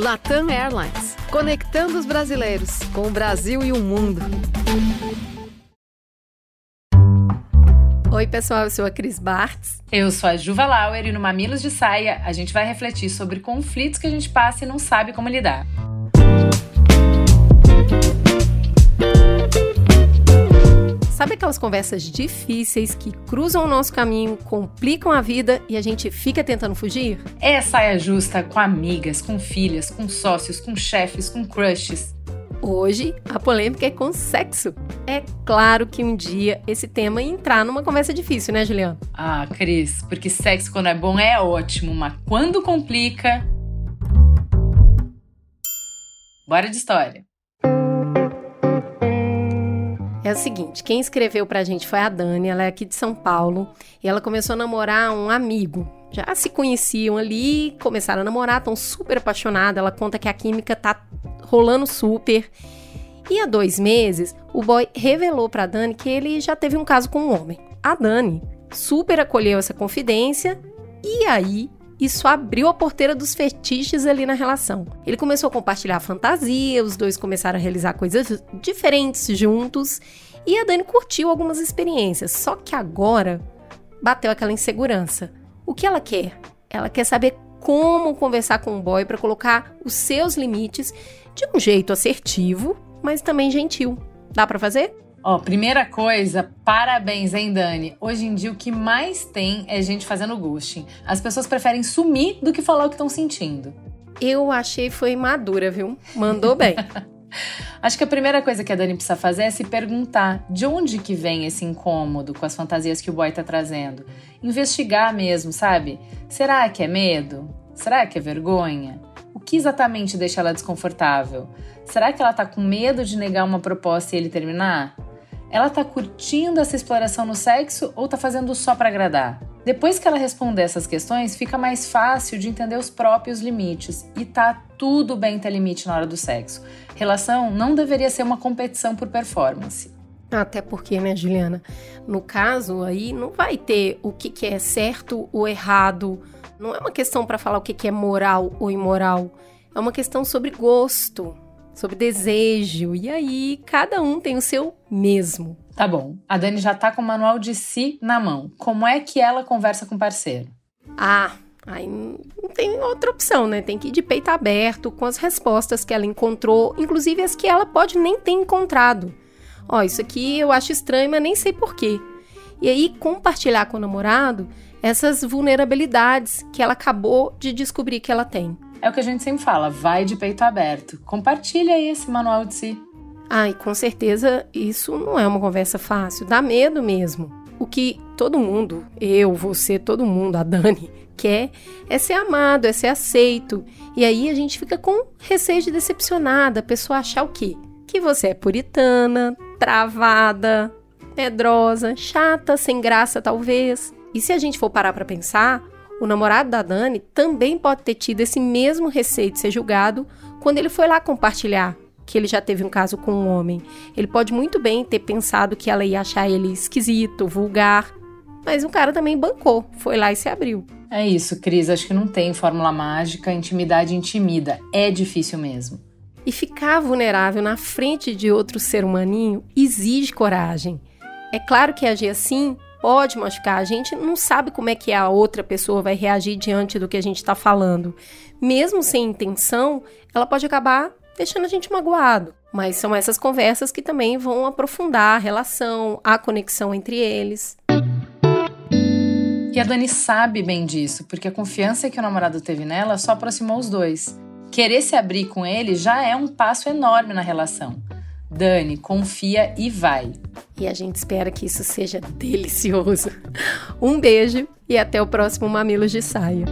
Latam Airlines, conectando os brasileiros com o Brasil e o mundo. Oi, pessoal, eu sou a Cris Bartz. Eu sou a Juva Lauer e no Mamilos de Saia a gente vai refletir sobre conflitos que a gente passa e não sabe como lidar. Aquelas conversas difíceis que cruzam o nosso caminho, complicam a vida e a gente fica tentando fugir? É saia justa com amigas, com filhas, com sócios, com chefes, com crushes. Hoje, a polêmica é com sexo. É claro que um dia esse tema ia entrar numa conversa difícil, né, Juliana? Ah, Cris, porque sexo quando é bom é ótimo, mas quando complica. Bora de história. É o seguinte, quem escreveu pra gente foi a Dani, ela é aqui de São Paulo, e ela começou a namorar um amigo. Já se conheciam ali, começaram a namorar, estão super apaixonados. Ela conta que a química tá rolando super. E há dois meses, o boy revelou pra Dani que ele já teve um caso com um homem. A Dani super acolheu essa confidência e aí isso abriu a porteira dos fetiches ali na relação. Ele começou a compartilhar fantasia, os dois começaram a realizar coisas diferentes juntos e a Dani curtiu algumas experiências. Só que agora bateu aquela insegurança. O que ela quer? Ela quer saber como conversar com o boy para colocar os seus limites de um jeito assertivo, mas também gentil. Dá para fazer? Ó, primeira coisa, parabéns, hein, Dani? Hoje em dia o que mais tem é gente fazendo ghosting. As pessoas preferem sumir do que falar o que estão sentindo. Eu achei foi madura, viu? Mandou bem. Acho que a primeira coisa que a Dani precisa fazer é se perguntar de onde que vem esse incômodo com as fantasias que o boy tá trazendo. Investigar mesmo, sabe? Será que é medo? Será que é vergonha? O que exatamente deixa ela desconfortável? Será que ela tá com medo de negar uma proposta e ele terminar? Ela tá curtindo essa exploração no sexo ou tá fazendo só para agradar? Depois que ela responder essas questões, fica mais fácil de entender os próprios limites e tá tudo bem ter limite na hora do sexo. Relação não deveria ser uma competição por performance. Até porque, né, Juliana? No caso aí, não vai ter o que, que é certo ou errado. Não é uma questão para falar o que, que é moral ou imoral. É uma questão sobre gosto sobre desejo. E aí, cada um tem o seu mesmo. Tá bom. A Dani já tá com o manual de si na mão. Como é que ela conversa com o parceiro? Ah, aí não tem outra opção, né? Tem que ir de peito aberto com as respostas que ela encontrou, inclusive as que ela pode nem ter encontrado. Ó, isso aqui eu acho estranho, mas nem sei porquê. E aí, compartilhar com o namorado essas vulnerabilidades que ela acabou de descobrir que ela tem. É o que a gente sempre fala, vai de peito aberto. Compartilha aí esse manual de si. Ai, com certeza isso não é uma conversa fácil, dá medo mesmo. O que todo mundo, eu, você, todo mundo, a Dani, quer é ser amado, é ser aceito. E aí a gente fica com receio de decepcionar, a pessoa achar o quê? Que você é puritana, travada, medrosa, chata, sem graça talvez. E se a gente for parar para pensar, o namorado da Dani também pode ter tido esse mesmo receio de ser julgado quando ele foi lá compartilhar que ele já teve um caso com um homem. Ele pode muito bem ter pensado que ela ia achar ele esquisito, vulgar, mas o cara também bancou, foi lá e se abriu. É isso, Cris. Acho que não tem fórmula mágica. Intimidade intimida. É difícil mesmo. E ficar vulnerável na frente de outro ser humaninho exige coragem. É claro que agir assim pode machucar. A gente não sabe como é que a outra pessoa vai reagir diante do que a gente está falando. Mesmo sem intenção, ela pode acabar deixando a gente magoado. Mas são essas conversas que também vão aprofundar a relação, a conexão entre eles. E a Dani sabe bem disso, porque a confiança que o namorado teve nela só aproximou os dois. Querer se abrir com ele já é um passo enorme na relação. Dani, confia e vai. E a gente espera que isso seja delicioso. Um beijo e até o próximo Mamilos de Saia.